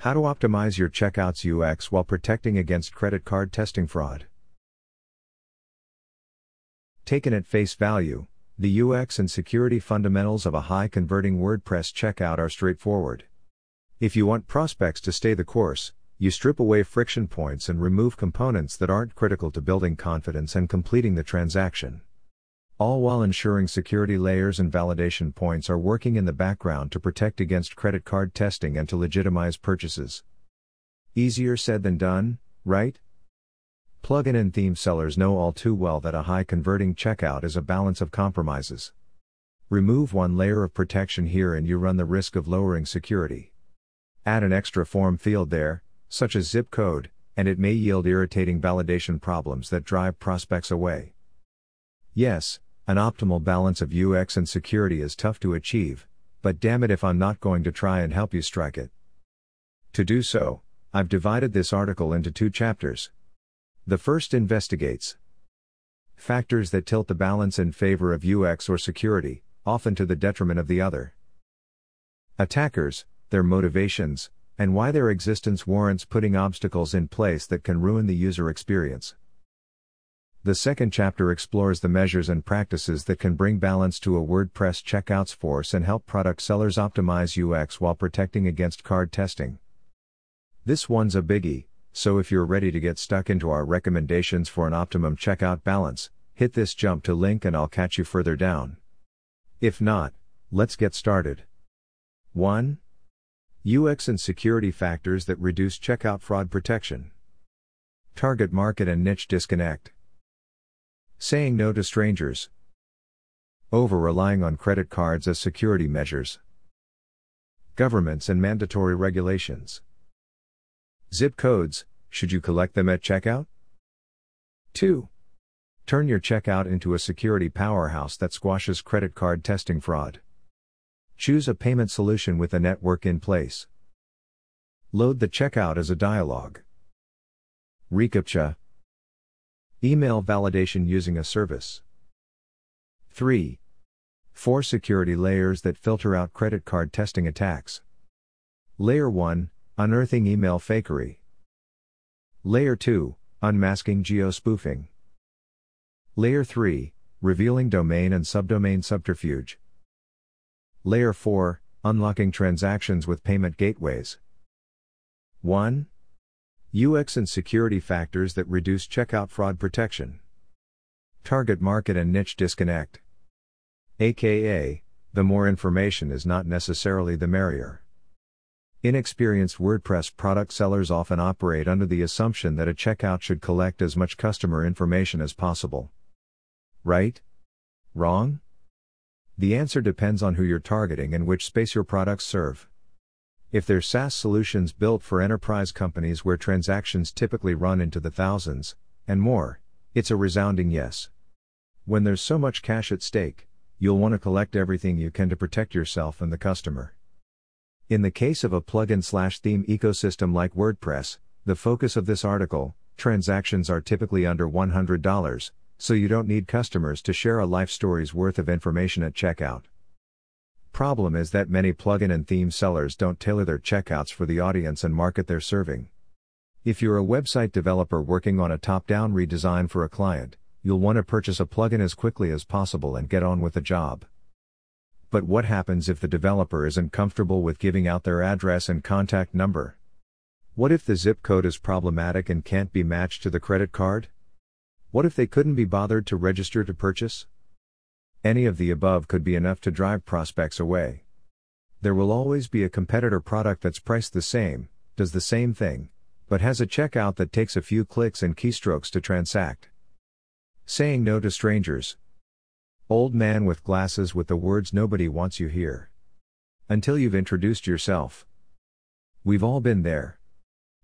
How to optimize your checkout's UX while protecting against credit card testing fraud. Taken at face value, the UX and security fundamentals of a high converting WordPress checkout are straightforward. If you want prospects to stay the course, you strip away friction points and remove components that aren't critical to building confidence and completing the transaction. All while ensuring security layers and validation points are working in the background to protect against credit card testing and to legitimize purchases. Easier said than done, right? Plugin and theme sellers know all too well that a high converting checkout is a balance of compromises. Remove one layer of protection here and you run the risk of lowering security. Add an extra form field there, such as zip code, and it may yield irritating validation problems that drive prospects away. Yes, an optimal balance of UX and security is tough to achieve, but damn it if I'm not going to try and help you strike it. To do so, I've divided this article into two chapters. The first investigates factors that tilt the balance in favor of UX or security, often to the detriment of the other. Attackers, their motivations, and why their existence warrants putting obstacles in place that can ruin the user experience. The second chapter explores the measures and practices that can bring balance to a WordPress checkouts force and help product sellers optimize UX while protecting against card testing. This one's a biggie, so if you're ready to get stuck into our recommendations for an optimum checkout balance, hit this jump to link and I'll catch you further down. If not, let's get started. 1. UX and security factors that reduce checkout fraud protection. Target market and niche disconnect. Saying no to strangers. Over relying on credit cards as security measures. Governments and mandatory regulations. Zip codes, should you collect them at checkout? 2. Turn your checkout into a security powerhouse that squashes credit card testing fraud. Choose a payment solution with a network in place. Load the checkout as a dialog. ReCAPTCHA, Email validation using a service. 3. 4 security layers that filter out credit card testing attacks. Layer 1 Unearthing email fakery. Layer 2 Unmasking geospoofing. Layer 3 Revealing domain and subdomain subterfuge. Layer 4 Unlocking transactions with payment gateways. 1. UX and security factors that reduce checkout fraud protection. Target market and niche disconnect. AKA, the more information is not necessarily the merrier. Inexperienced WordPress product sellers often operate under the assumption that a checkout should collect as much customer information as possible. Right? Wrong? The answer depends on who you're targeting and which space your products serve. If they're SaaS solutions built for enterprise companies where transactions typically run into the thousands, and more, it's a resounding yes. When there's so much cash at stake, you'll want to collect everything you can to protect yourself and the customer. In the case of a plugin slash theme ecosystem like WordPress, the focus of this article, transactions are typically under $100, so you don't need customers to share a life story's worth of information at checkout. Problem is that many plugin and theme sellers don't tailor their checkouts for the audience and market they're serving. If you're a website developer working on a top down redesign for a client, you'll want to purchase a plugin as quickly as possible and get on with the job. But what happens if the developer isn't comfortable with giving out their address and contact number? What if the zip code is problematic and can't be matched to the credit card? What if they couldn't be bothered to register to purchase? Any of the above could be enough to drive prospects away. There will always be a competitor product that's priced the same, does the same thing, but has a checkout that takes a few clicks and keystrokes to transact. Saying no to strangers. Old man with glasses with the words nobody wants you here. Until you've introduced yourself. We've all been there.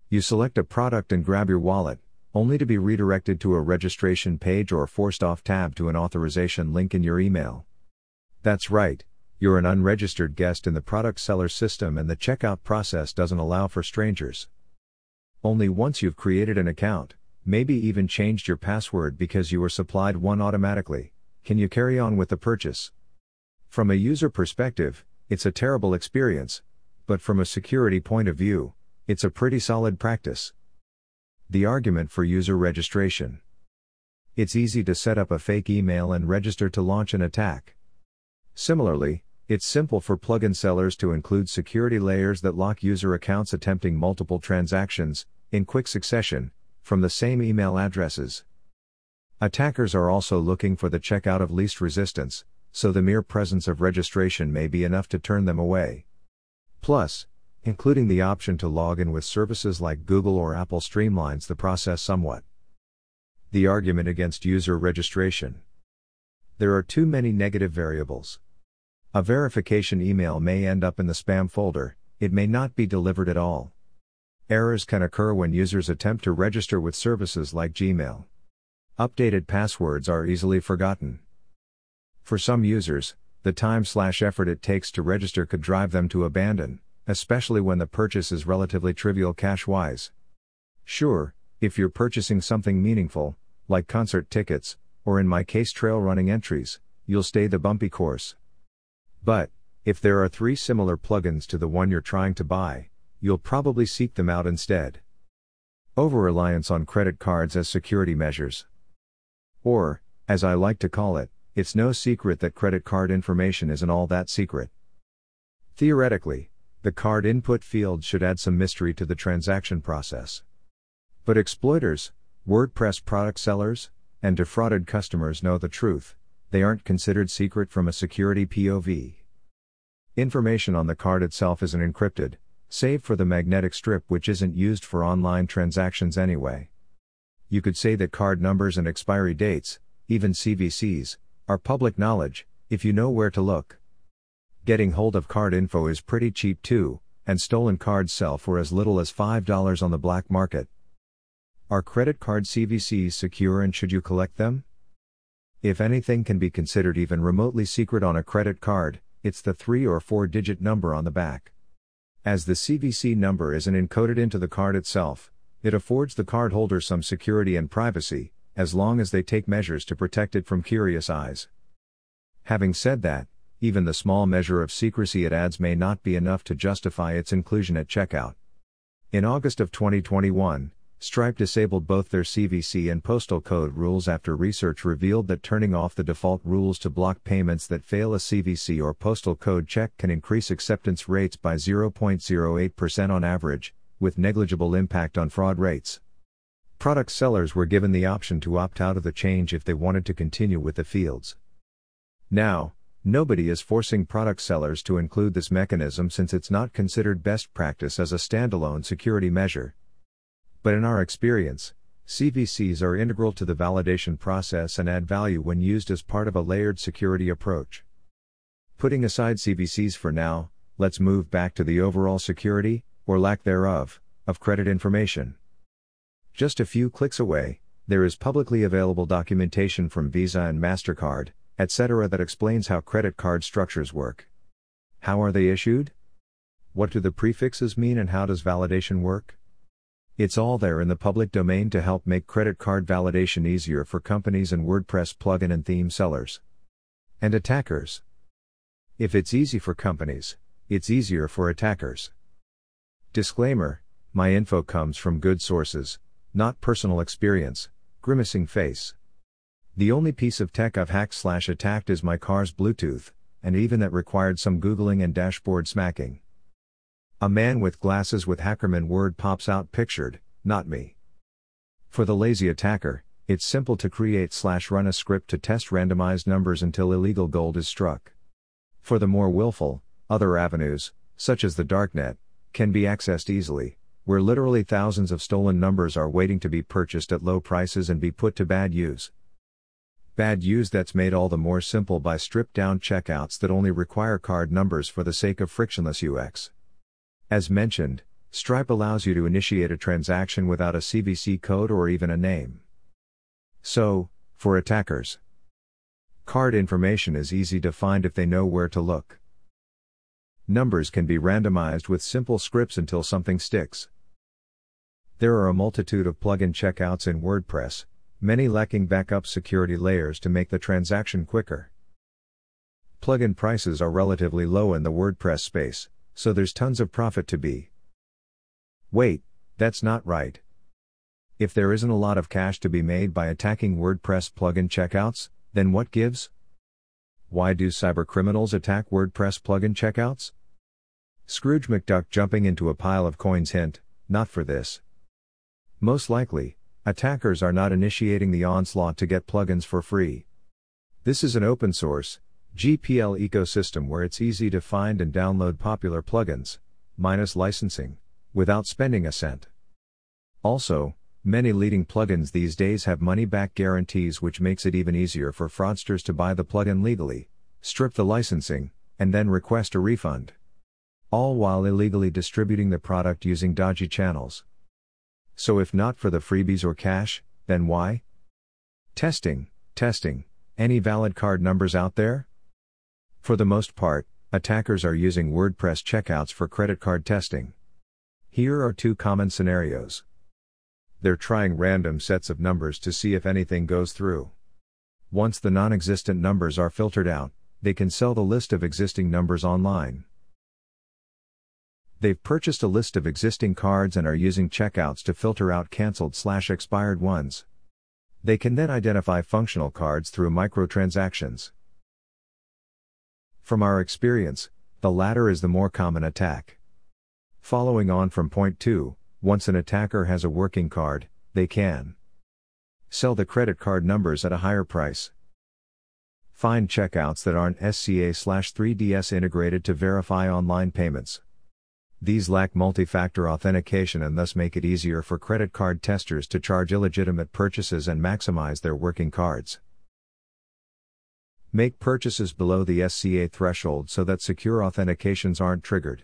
You select a product and grab your wallet, only to be redirected to a registration page or forced off tab to an authorization link in your email. That's right, you're an unregistered guest in the product seller system and the checkout process doesn't allow for strangers. Only once you've created an account, maybe even changed your password because you were supplied one automatically, can you carry on with the purchase. From a user perspective, it's a terrible experience, but from a security point of view, It's a pretty solid practice. The argument for user registration. It's easy to set up a fake email and register to launch an attack. Similarly, it's simple for plugin sellers to include security layers that lock user accounts attempting multiple transactions, in quick succession, from the same email addresses. Attackers are also looking for the checkout of least resistance, so the mere presence of registration may be enough to turn them away. Plus, including the option to log in with services like Google or Apple streamlines the process somewhat. The argument against user registration. There are too many negative variables. A verification email may end up in the spam folder, it may not be delivered at all. Errors can occur when users attempt to register with services like Gmail. Updated passwords are easily forgotten. For some users, the time slash effort it takes to register could drive them to abandon, especially when the purchase is relatively trivial cash wise. Sure, if you're purchasing something meaningful, like concert tickets, or in my case trail running entries, you'll stay the bumpy course. But, if there are three similar plugins to the one you're trying to buy, you'll probably seek them out instead. Over reliance on credit cards as security measures. Or, as I like to call it, it's no secret that credit card information isn't all that secret. Theoretically, the card input field should add some mystery to the transaction process. But exploiters, WordPress product sellers, and defrauded customers know the truth, they aren't considered secret from a security POV. Information on the card itself isn't encrypted, save for the magnetic strip which isn't used for online transactions anyway. You could say that card numbers and expiry dates, even CVCs, are public knowledge, if you know where to look. Getting hold of card info is pretty cheap too, and stolen cards sell for as little as $5 on the black market. Are credit card CVCs secure and should you collect them? If anything can be considered even remotely secret on a credit card, it's the 3 or 4 digit number on the back. As the CVC number isn't encoded into the card itself, it affords the cardholder some security and privacy, as long as they take measures to protect it from curious eyes. Having said that, even the small measure of secrecy it adds may not be enough to justify its inclusion at checkout. In August of 2021, Stripe disabled both their CVC and postal code rules after research revealed that turning off the default rules to block payments that fail a CVC or postal code check can increase acceptance rates by 0.08% on average, with negligible impact on fraud rates. Product sellers were given the option to opt out of the change if they wanted to continue with the fields. Now, nobody is forcing product sellers to include this mechanism since it's not considered best practice as a standalone security measure. But in our experience, CVCs are integral to the validation process and add value when used as part of a layered security approach. Putting aside CVCs for now, let's move back to the overall security, or lack thereof, of credit information. Just a few clicks away, there is publicly available documentation from Visa and MasterCard, etc., that explains how credit card structures work. How are they issued? What do the prefixes mean and how does validation work? It's all there in the public domain to help make credit card validation easier for companies and WordPress plugin and theme sellers. And attackers. If it's easy for companies, it's easier for attackers. Disclaimer My info comes from good sources, not personal experience, grimacing face. The only piece of tech I've hacked slash attacked is my car's Bluetooth, and even that required some Googling and dashboard smacking. A man with glasses with Hackerman word pops out pictured, not me. For the lazy attacker, it's simple to create slash run a script to test randomized numbers until illegal gold is struck. For the more willful, other avenues, such as the darknet, can be accessed easily, where literally thousands of stolen numbers are waiting to be purchased at low prices and be put to bad use. Bad use that's made all the more simple by stripped down checkouts that only require card numbers for the sake of frictionless UX. As mentioned, Stripe allows you to initiate a transaction without a CVC code or even a name. So, for attackers, card information is easy to find if they know where to look. Numbers can be randomized with simple scripts until something sticks. There are a multitude of plugin checkouts in WordPress, many lacking backup security layers to make the transaction quicker. Plugin prices are relatively low in the WordPress space, so there's tons of profit to be Wait, that's not right. If there isn't a lot of cash to be made by attacking WordPress plugin checkouts, then what gives? Why do cybercriminals attack WordPress plugin checkouts? Scrooge McDuck jumping into a pile of coins hint, not for this. Most likely, attackers are not initiating the onslaught to get plugins for free. This is an open source, GPL ecosystem where it's easy to find and download popular plugins, minus licensing, without spending a cent. Also, many leading plugins these days have money back guarantees, which makes it even easier for fraudsters to buy the plugin legally, strip the licensing, and then request a refund. All while illegally distributing the product using dodgy channels. So, if not for the freebies or cash, then why? Testing, testing. Any valid card numbers out there? For the most part, attackers are using WordPress checkouts for credit card testing. Here are two common scenarios. They're trying random sets of numbers to see if anything goes through. Once the non existent numbers are filtered out, they can sell the list of existing numbers online. They've purchased a list of existing cards and are using checkouts to filter out cancelled slash expired ones. They can then identify functional cards through microtransactions. From our experience, the latter is the more common attack. Following on from point 2, once an attacker has a working card, they can sell the credit card numbers at a higher price. Find checkouts that aren't SCA/slash 3DS integrated to verify online payments. These lack multi-factor authentication and thus make it easier for credit card testers to charge illegitimate purchases and maximize their working cards. Make purchases below the SCA threshold so that secure authentications aren't triggered.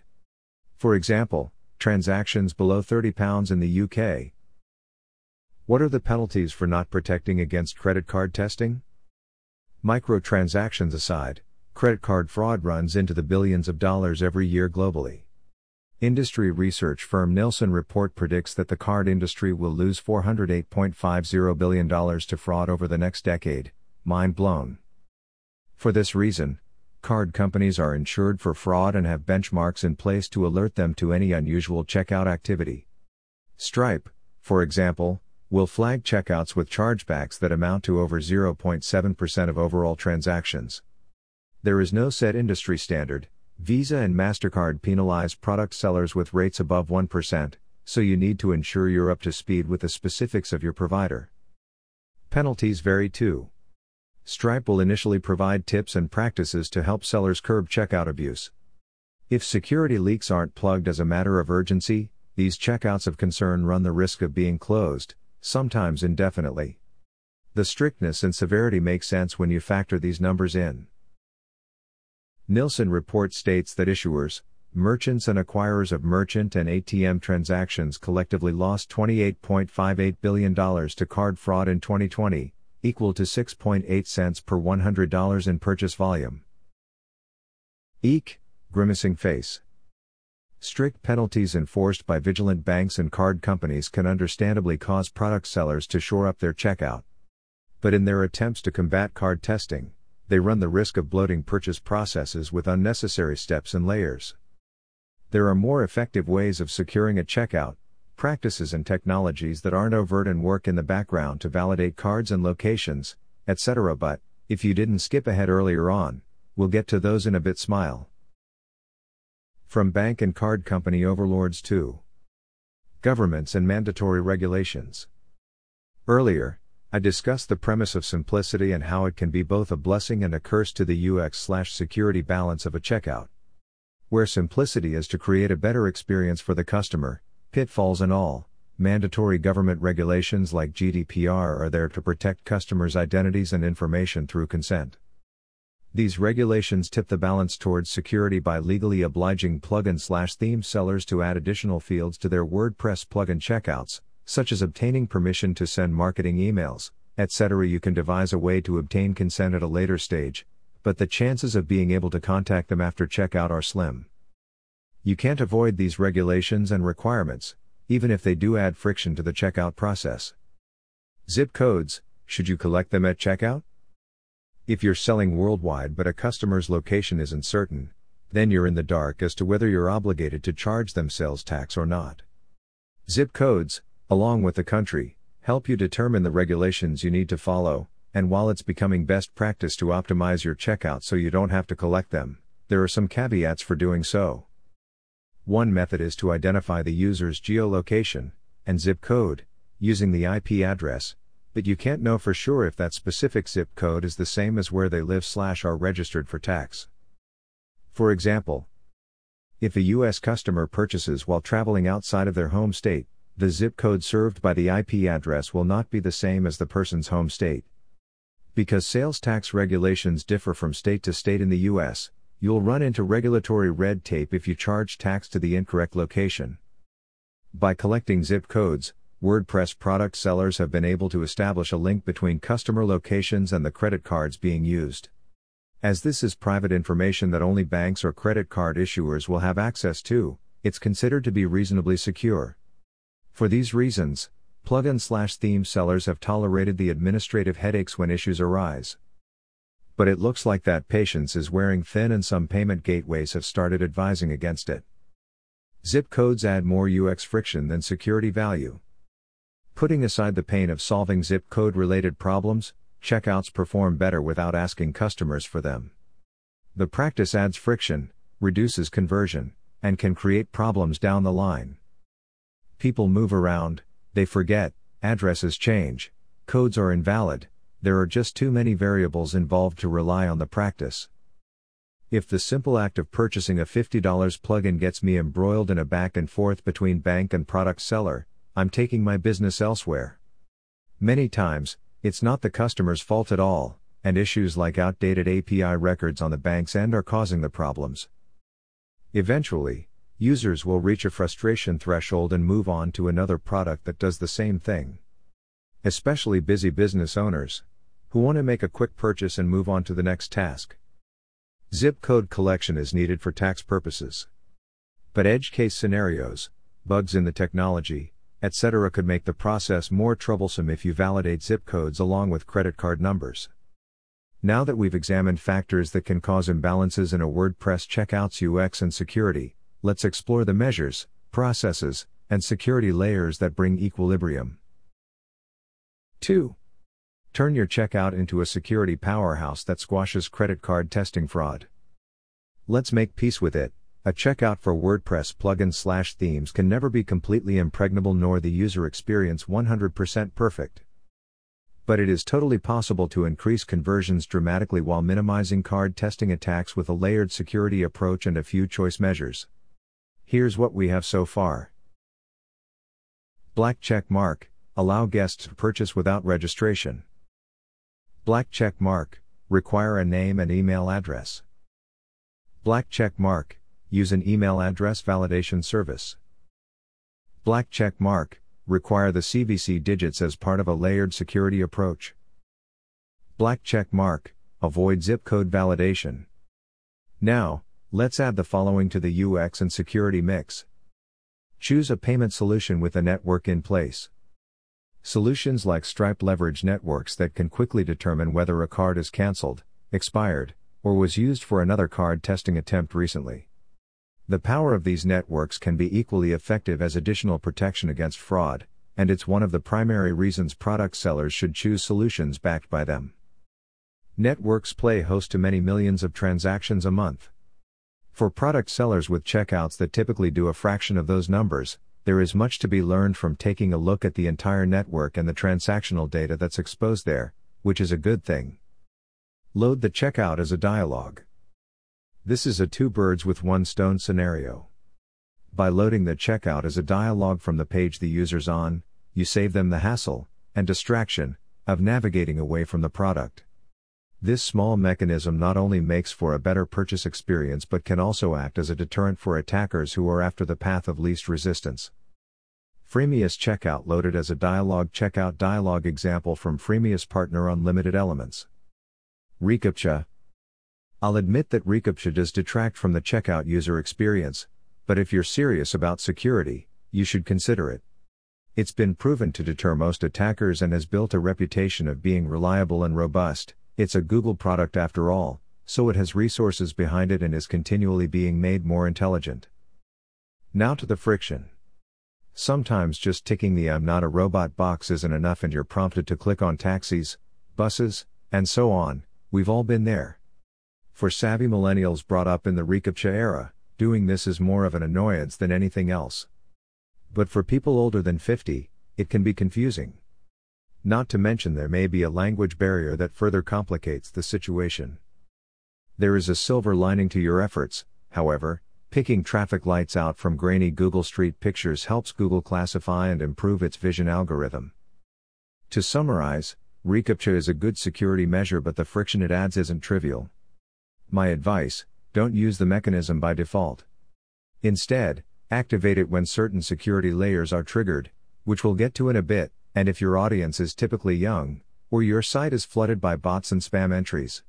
For example, transactions below £30 in the UK. What are the penalties for not protecting against credit card testing? Microtransactions aside, credit card fraud runs into the billions of dollars every year globally. Industry research firm Nilson Report predicts that the card industry will lose $408.50 billion to fraud over the next decade. Mind blown. For this reason, card companies are insured for fraud and have benchmarks in place to alert them to any unusual checkout activity. Stripe, for example, will flag checkouts with chargebacks that amount to over 0.7% of overall transactions. There is no set industry standard. Visa and MasterCard penalize product sellers with rates above 1%, so you need to ensure you're up to speed with the specifics of your provider. Penalties vary too. Stripe will initially provide tips and practices to help sellers curb checkout abuse. If security leaks aren't plugged as a matter of urgency, these checkouts of concern run the risk of being closed, sometimes indefinitely. The strictness and severity make sense when you factor these numbers in. Nilson report states that issuers, merchants and acquirers of merchant and ATM transactions collectively lost $28.58 billion to card fraud in 2020, equal to 6.8 cents per $100 in purchase volume. Eek, grimacing face. Strict penalties enforced by vigilant banks and card companies can understandably cause product sellers to shore up their checkout. But in their attempts to combat card testing, they run the risk of bloating purchase processes with unnecessary steps and layers. There are more effective ways of securing a checkout, practices and technologies that aren't overt and work in the background to validate cards and locations, etc. But, if you didn't skip ahead earlier on, we'll get to those in a bit smile. From bank and card company overlords to governments and mandatory regulations. Earlier, I discuss the premise of simplicity and how it can be both a blessing and a curse to the UX slash security balance of a checkout. Where simplicity is to create a better experience for the customer, Pitfalls and all, mandatory government regulations like GDPR are there to protect customers' identities and information through consent. These regulations tip the balance towards security by legally obliging plugin slash theme sellers to add additional fields to their WordPress plugin checkouts, such as obtaining permission to send marketing emails, etc. You can devise a way to obtain consent at a later stage, but the chances of being able to contact them after checkout are slim. You can't avoid these regulations and requirements, even if they do add friction to the checkout process. Zip codes, should you collect them at checkout? If you're selling worldwide but a customer's location isn't certain, then you're in the dark as to whether you're obligated to charge them sales tax or not. Zip codes, along with the country, help you determine the regulations you need to follow, and while it's becoming best practice to optimize your checkout so you don't have to collect them, there are some caveats for doing so. One method is to identify the user's geolocation and zip code using the IP address, but you can't know for sure if that specific zip code is the same as where they live slash are registered for tax. For example, if a US customer purchases while traveling outside of their home state, the zip code served by the IP address will not be the same as the person's home state. Because sales tax regulations differ from state to state in the US, you'll run into regulatory red tape if you charge tax to the incorrect location. By collecting zip codes, WordPress product sellers have been able to establish a link between customer locations and the credit cards being used. As this is private information that only banks or credit card issuers will have access to, it's considered to be reasonably secure. For these reasons, plugin slash theme sellers have tolerated the administrative headaches when issues arise but it looks like that patience is wearing thin and some payment gateways have started advising against it. Zip codes add more UX friction than security value. Putting aside the pain of solving zip code related problems, checkouts perform better without asking customers for them. The practice adds friction, reduces conversion, and can create problems down the line. People move around, they forget, addresses change, codes are invalid, there are just too many variables involved to rely on the practice. If the simple act of purchasing a $50 plugin gets me embroiled in a back and forth between bank and product seller, I'm taking my business elsewhere. Many times, it's not the customer's fault at all, and issues like outdated API records on the bank's end are causing the problems. Eventually, users will reach a frustration threshold and move on to another product that does the same thing. Especially busy business owners, who want to make a quick purchase and move on to the next task. Zip code collection is needed for tax purposes. But edge case scenarios, bugs in the technology, etc. could make the process more troublesome if you validate zip codes along with credit card numbers. Now that we've examined factors that can cause imbalances in a WordPress checkout's UX and security, let's explore the measures, processes, and security layers that bring equilibrium. 2. Turn your checkout into a security powerhouse that squashes credit card testing fraud. Let's make peace with it. A checkout for WordPress plugins slash themes can never be completely impregnable nor the user experience 100% perfect. But it is totally possible to increase conversions dramatically while minimizing card testing attacks with a layered security approach and a few choice measures. Here's what we have so far. Black check mark, allow guests to purchase without registration. Black check mark, require a name and email address. Black check mark, use an email address validation service. Black check mark, require the CVC digits as part of a layered security approach. Black check mark, avoid zip code validation. Now, let's add the following to the UX and security mix. Choose a payment solution with a network in place. Solutions like Stripe leverage networks that can quickly determine whether a card is cancelled, expired, or was used for another card testing attempt recently. The power of these networks can be equally effective as additional protection against fraud, and it's one of the primary reasons product sellers should choose solutions backed by them. Networks play host to many millions of transactions a month. For product sellers with checkouts that typically do a fraction of those numbers, there is much to be learned from taking a look at the entire network and the transactional data that's exposed there, which is a good thing. Load the checkout as a dialog. This is a two birds with one stone scenario. By loading the checkout as a dialog from the page the user's on, you save them the hassle and distraction of navigating away from the product. This small mechanism not only makes for a better purchase experience but can also act as a deterrent for attackers who are after the path of least resistance. Freemius Checkout loaded as a dialog checkout dialog example from Freemius Partner Unlimited Elements. reCAPTCHA. I'll admit that reCAPTCHA does detract from the checkout user experience, but if you're serious about security, you should consider it. It's been proven to deter most attackers and has built a reputation of being reliable and robust. It's a Google product after all, so it has resources behind it and is continually being made more intelligent. Now to the friction. Sometimes just ticking the I'm not a robot box isn't enough and you're prompted to click on taxis, buses, and so on, we've all been there. For savvy millennials brought up in the reCAPTCHA era, doing this is more of an annoyance than anything else. But for people older than 50, it can be confusing. Not to mention there may be a language barrier that further complicates the situation. There is a silver lining to your efforts, however, picking traffic lights out from grainy Google Street pictures helps Google classify and improve its vision algorithm. To summarize, reCAPTCHA is a good security measure, but the friction it adds isn't trivial. My advice don't use the mechanism by default. Instead, activate it when certain security layers are triggered, which we'll get to in a bit, and if your audience is typically young, or your site is flooded by bots and spam entries.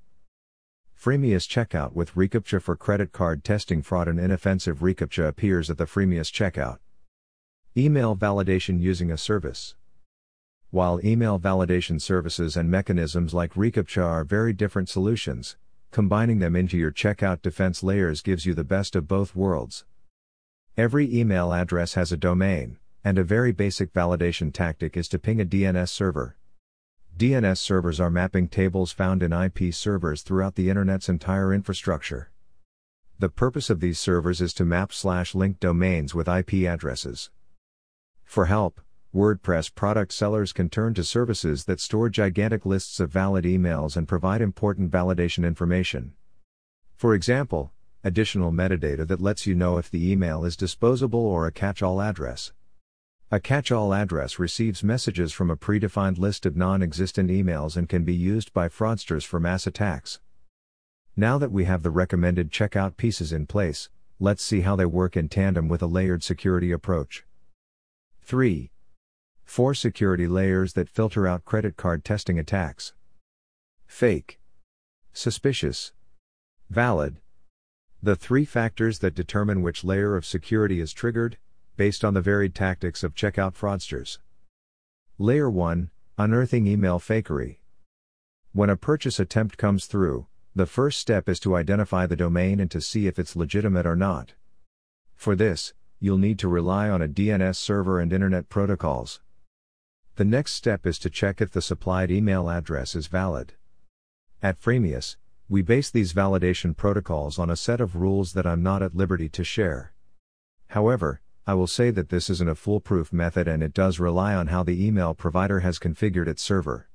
Freemius checkout with reCAPTCHA for credit card testing fraud and inoffensive reCAPTCHA appears at the Freemius checkout. Email validation using a service. While email validation services and mechanisms like reCAPTCHA are very different solutions, Combining them into your checkout defense layers gives you the best of both worlds. Every email address has a domain, and a very basic validation tactic is to ping a DNS server. DNS servers are mapping tables found in IP servers throughout the Internet's entire infrastructure. The purpose of these servers is to map slash link domains with IP addresses. For help, WordPress product sellers can turn to services that store gigantic lists of valid emails and provide important validation information. For example, additional metadata that lets you know if the email is disposable or a catch all address. A catch all address receives messages from a predefined list of non existent emails and can be used by fraudsters for mass attacks. Now that we have the recommended checkout pieces in place, let's see how they work in tandem with a layered security approach. 3. Four security layers that filter out credit card testing attacks. Fake. Suspicious. Valid. The three factors that determine which layer of security is triggered, based on the varied tactics of checkout fraudsters. Layer 1 Unearthing email fakery. When a purchase attempt comes through, the first step is to identify the domain and to see if it's legitimate or not. For this, you'll need to rely on a DNS server and Internet protocols. The next step is to check if the supplied email address is valid. At Freemius, we base these validation protocols on a set of rules that I'm not at liberty to share. However, I will say that this isn't a foolproof method and it does rely on how the email provider has configured its server.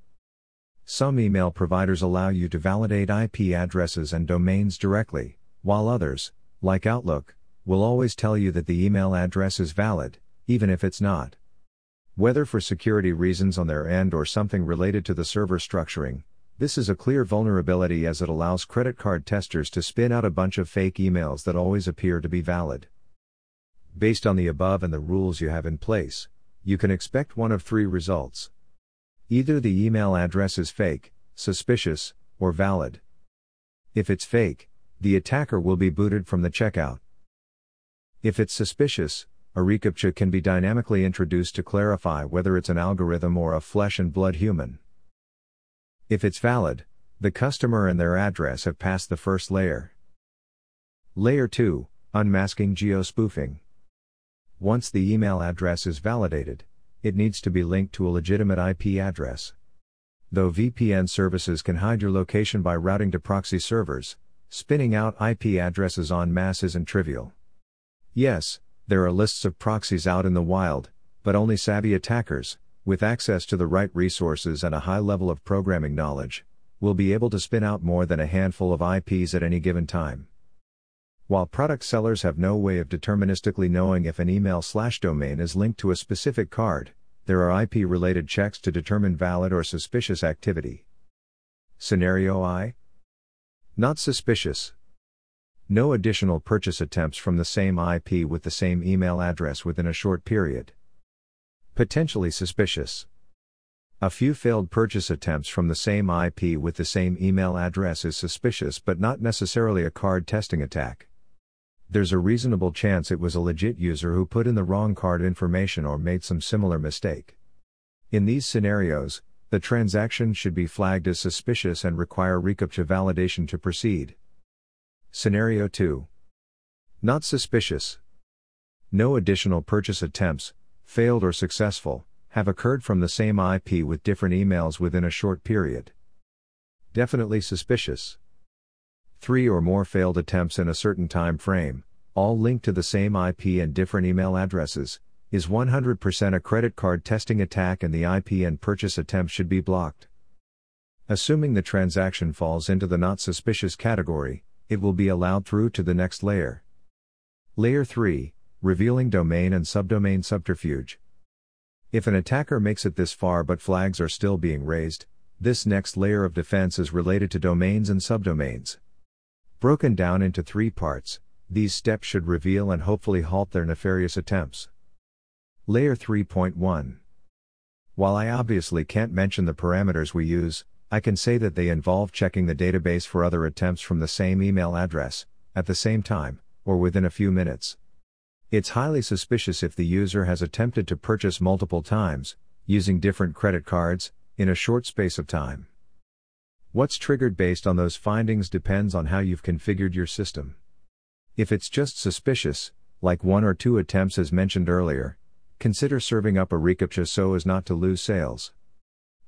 Some email providers allow you to validate IP addresses and domains directly, while others, like Outlook, will always tell you that the email address is valid, even if it's not. Whether for security reasons on their end or something related to the server structuring, this is a clear vulnerability as it allows credit card testers to spin out a bunch of fake emails that always appear to be valid. Based on the above and the rules you have in place, you can expect one of three results. Either the email address is fake, suspicious, or valid. If it's fake, the attacker will be booted from the checkout. If it's suspicious, a reCAPTCHA can be dynamically introduced to clarify whether it's an algorithm or a flesh and blood human. If it's valid, the customer and their address have passed the first layer. Layer 2 Unmasking geospoofing. Once the email address is validated, it needs to be linked to a legitimate IP address. Though VPN services can hide your location by routing to proxy servers, spinning out IP addresses en masse isn't trivial. Yes, there are lists of proxies out in the wild, but only savvy attackers, with access to the right resources and a high level of programming knowledge, will be able to spin out more than a handful of IPs at any given time. While product sellers have no way of deterministically knowing if an email slash domain is linked to a specific card, there are IP related checks to determine valid or suspicious activity. Scenario I Not suspicious. No additional purchase attempts from the same IP with the same email address within a short period. Potentially suspicious. A few failed purchase attempts from the same IP with the same email address is suspicious but not necessarily a card testing attack. There's a reasonable chance it was a legit user who put in the wrong card information or made some similar mistake. In these scenarios, the transaction should be flagged as suspicious and require reCAPTCHA validation to proceed. Scenario 2. Not suspicious. No additional purchase attempts, failed or successful, have occurred from the same IP with different emails within a short period. Definitely suspicious. Three or more failed attempts in a certain time frame, all linked to the same IP and different email addresses, is 100% a credit card testing attack and the IP and purchase attempt should be blocked. Assuming the transaction falls into the not suspicious category, it will be allowed through to the next layer. Layer 3 Revealing Domain and Subdomain Subterfuge. If an attacker makes it this far but flags are still being raised, this next layer of defense is related to domains and subdomains. Broken down into three parts, these steps should reveal and hopefully halt their nefarious attempts. Layer 3.1 While I obviously can't mention the parameters we use, I can say that they involve checking the database for other attempts from the same email address, at the same time, or within a few minutes. It's highly suspicious if the user has attempted to purchase multiple times, using different credit cards, in a short space of time. What's triggered based on those findings depends on how you've configured your system. If it's just suspicious, like one or two attempts as mentioned earlier, consider serving up a reCAPTCHA so as not to lose sales.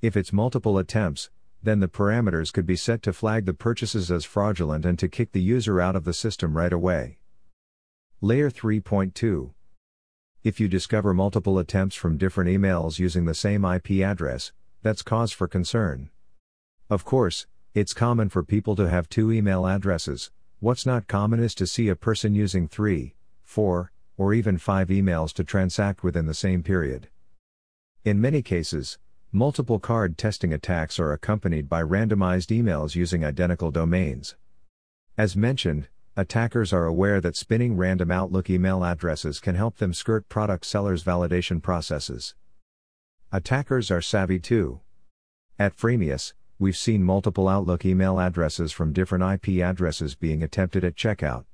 If it's multiple attempts, then the parameters could be set to flag the purchases as fraudulent and to kick the user out of the system right away. Layer 3.2 If you discover multiple attempts from different emails using the same IP address, that's cause for concern. Of course, it's common for people to have two email addresses, what's not common is to see a person using three, four, or even five emails to transact within the same period. In many cases, multiple card testing attacks are accompanied by randomized emails using identical domains. As mentioned, attackers are aware that spinning random Outlook email addresses can help them skirt product sellers' validation processes. Attackers are savvy too. At Freemius, we've seen multiple Outlook email addresses from different IP addresses being attempted at checkout.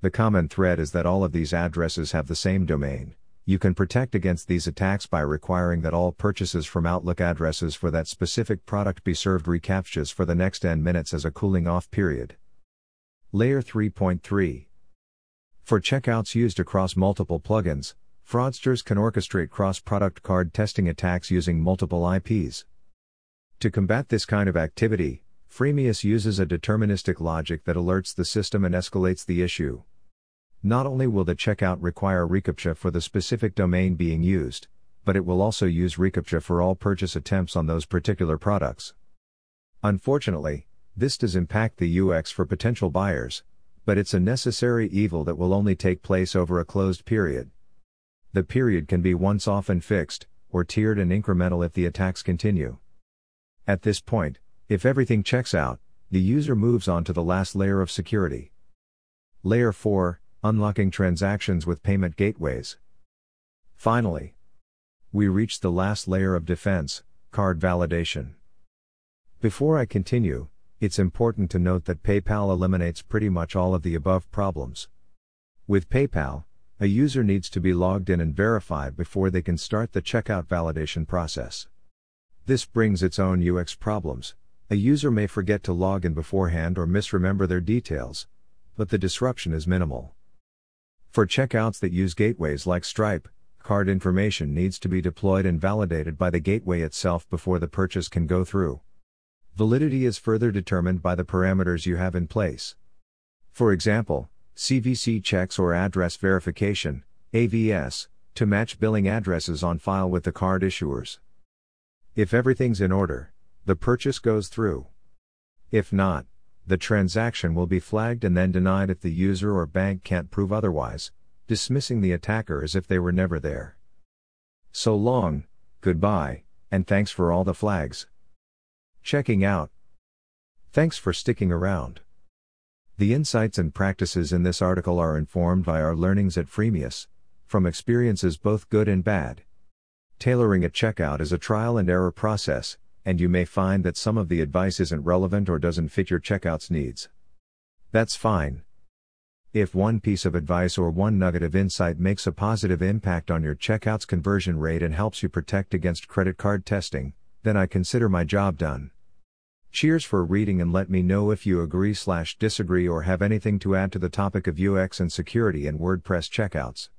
The common thread is that all of these addresses have the same domain. You can protect against these attacks by requiring that all purchases from Outlook addresses for that specific product be served reCAPTCHAs for the next n minutes as a cooling off period. Layer 3.3 For checkouts used across multiple plugins, fraudsters can orchestrate cross product card testing attacks using multiple IPs. To combat this kind of activity, Freemius uses a deterministic logic that alerts the system and escalates the issue. Not only will the checkout require reCAPTCHA for the specific domain being used, but it will also use reCAPTCHA for all purchase attempts on those particular products. Unfortunately, this does impact the UX for potential buyers, but it's a necessary evil that will only take place over a closed period. The period can be once off and fixed, or tiered and incremental if the attacks continue. At this point, if everything checks out, the user moves on to the last layer of security. Layer 4 Unlocking transactions with payment gateways. Finally, we reach the last layer of defense card validation. Before I continue, it's important to note that PayPal eliminates pretty much all of the above problems. With PayPal, a user needs to be logged in and verified before they can start the checkout validation process. This brings its own UX problems. A user may forget to log in beforehand or misremember their details, but the disruption is minimal. For checkouts that use gateways like Stripe, card information needs to be deployed and validated by the gateway itself before the purchase can go through. Validity is further determined by the parameters you have in place. For example, CVC checks or address verification, AVS, to match billing addresses on file with the card issuers. If everything's in order, the purchase goes through. If not, the transaction will be flagged and then denied if the user or bank can't prove otherwise, dismissing the attacker as if they were never there. So long, goodbye, and thanks for all the flags. Checking out. Thanks for sticking around. The insights and practices in this article are informed by our learnings at Freemius, from experiences both good and bad. Tailoring a checkout is a trial and error process, and you may find that some of the advice isn't relevant or doesn't fit your checkout's needs. That's fine. If one piece of advice or one nugget of insight makes a positive impact on your checkout's conversion rate and helps you protect against credit card testing, then I consider my job done. Cheers for reading and let me know if you agree slash disagree or have anything to add to the topic of UX and security in WordPress checkouts.